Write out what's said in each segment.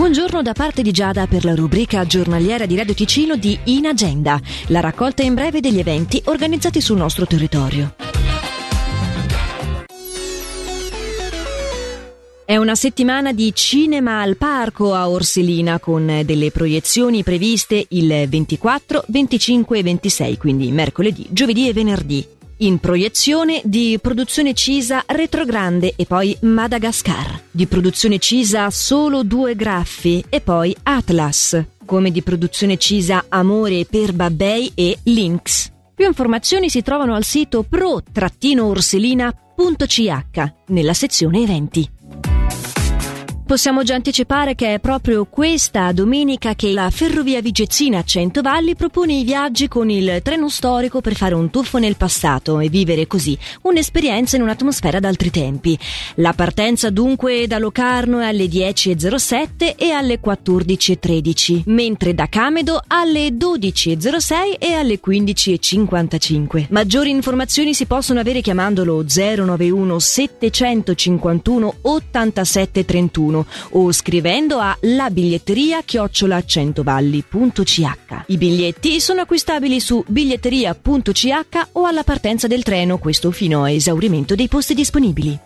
Buongiorno da parte di Giada per la rubrica giornaliera di Radio Ticino di In Agenda, la raccolta in breve degli eventi organizzati sul nostro territorio. È una settimana di cinema al parco a Orselina con delle proiezioni previste il 24, 25 e 26, quindi mercoledì, giovedì e venerdì. In proiezione di produzione Cisa Retrogrande e poi Madagascar. Di produzione Cisa Solo due graffi e poi Atlas. Come di produzione Cisa Amore per Babbei e Lynx. Più informazioni si trovano al sito pro-orselina.ch nella sezione eventi. Possiamo già anticipare che è proprio questa domenica che la Ferrovia Vigezzina a Centovalli propone i viaggi con il treno storico per fare un tuffo nel passato e vivere così un'esperienza in un'atmosfera d'altri tempi. La partenza dunque da Locarno è alle 10.07 e alle 14.13, mentre da Camedo alle 12.06 e alle 15.55. Maggiori informazioni si possono avere chiamandolo 091 751 8731 o scrivendo a labiglietteria-centovalli.ch. I biglietti sono acquistabili su biglietteria.ch o alla partenza del treno, questo fino a esaurimento dei posti disponibili.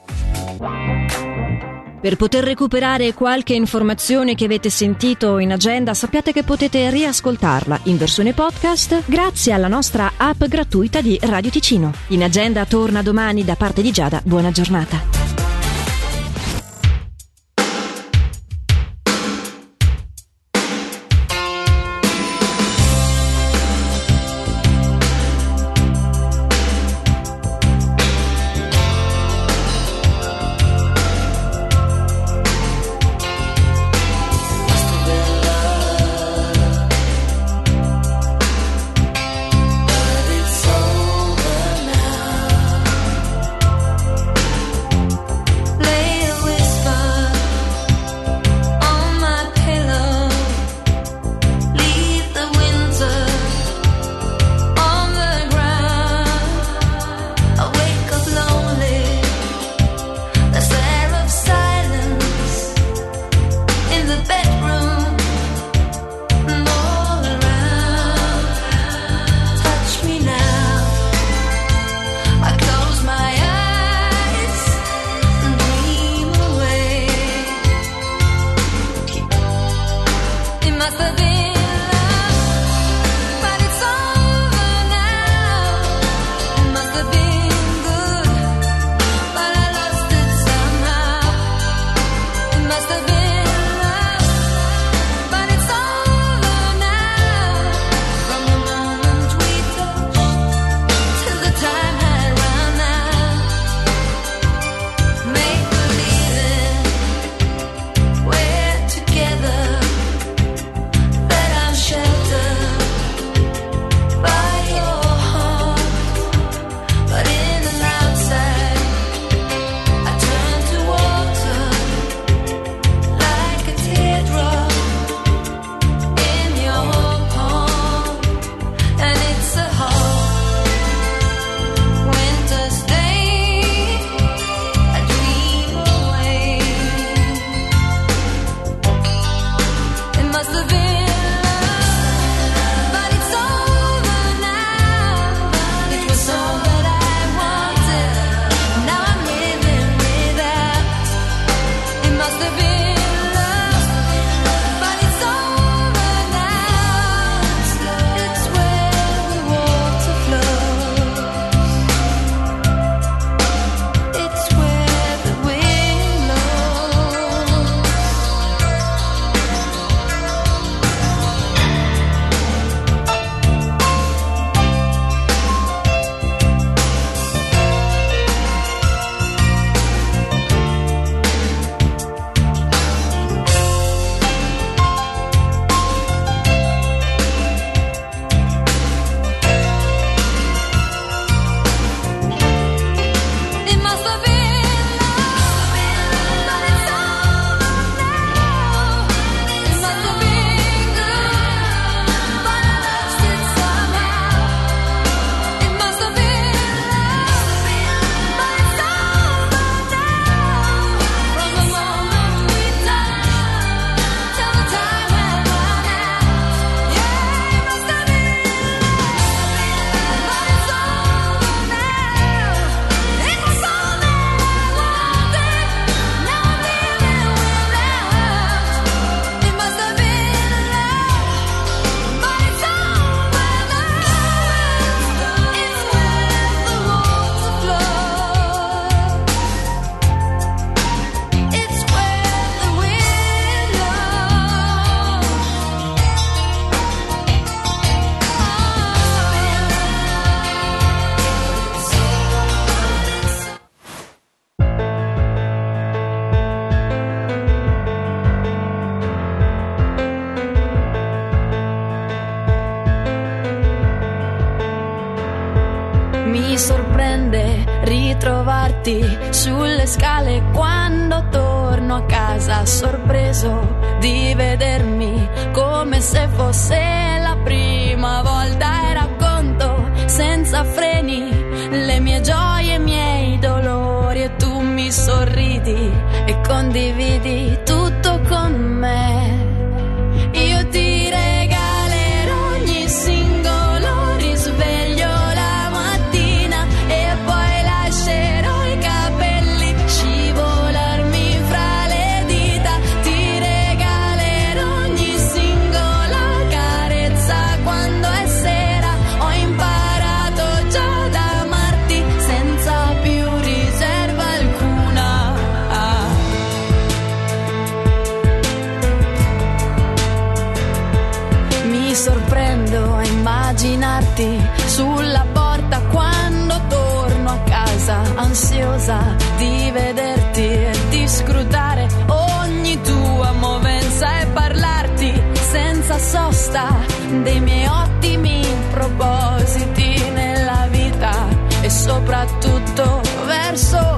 Per poter recuperare qualche informazione che avete sentito in agenda, sappiate che potete riascoltarla in versione podcast grazie alla nostra app gratuita di Radio Ticino. In agenda torna domani da parte di Giada. Buona giornata. Immaginarti sulle scale quando torno a casa sorpreso di vedermi come se fosse la prima volta. E racconto senza freni le mie gioie e i miei dolori e tu mi sorridi e condividi immaginarti sulla porta quando torno a casa, ansiosa di vederti e di scrutare ogni tua movenza e parlarti senza sosta dei miei ottimi propositi nella vita e soprattutto verso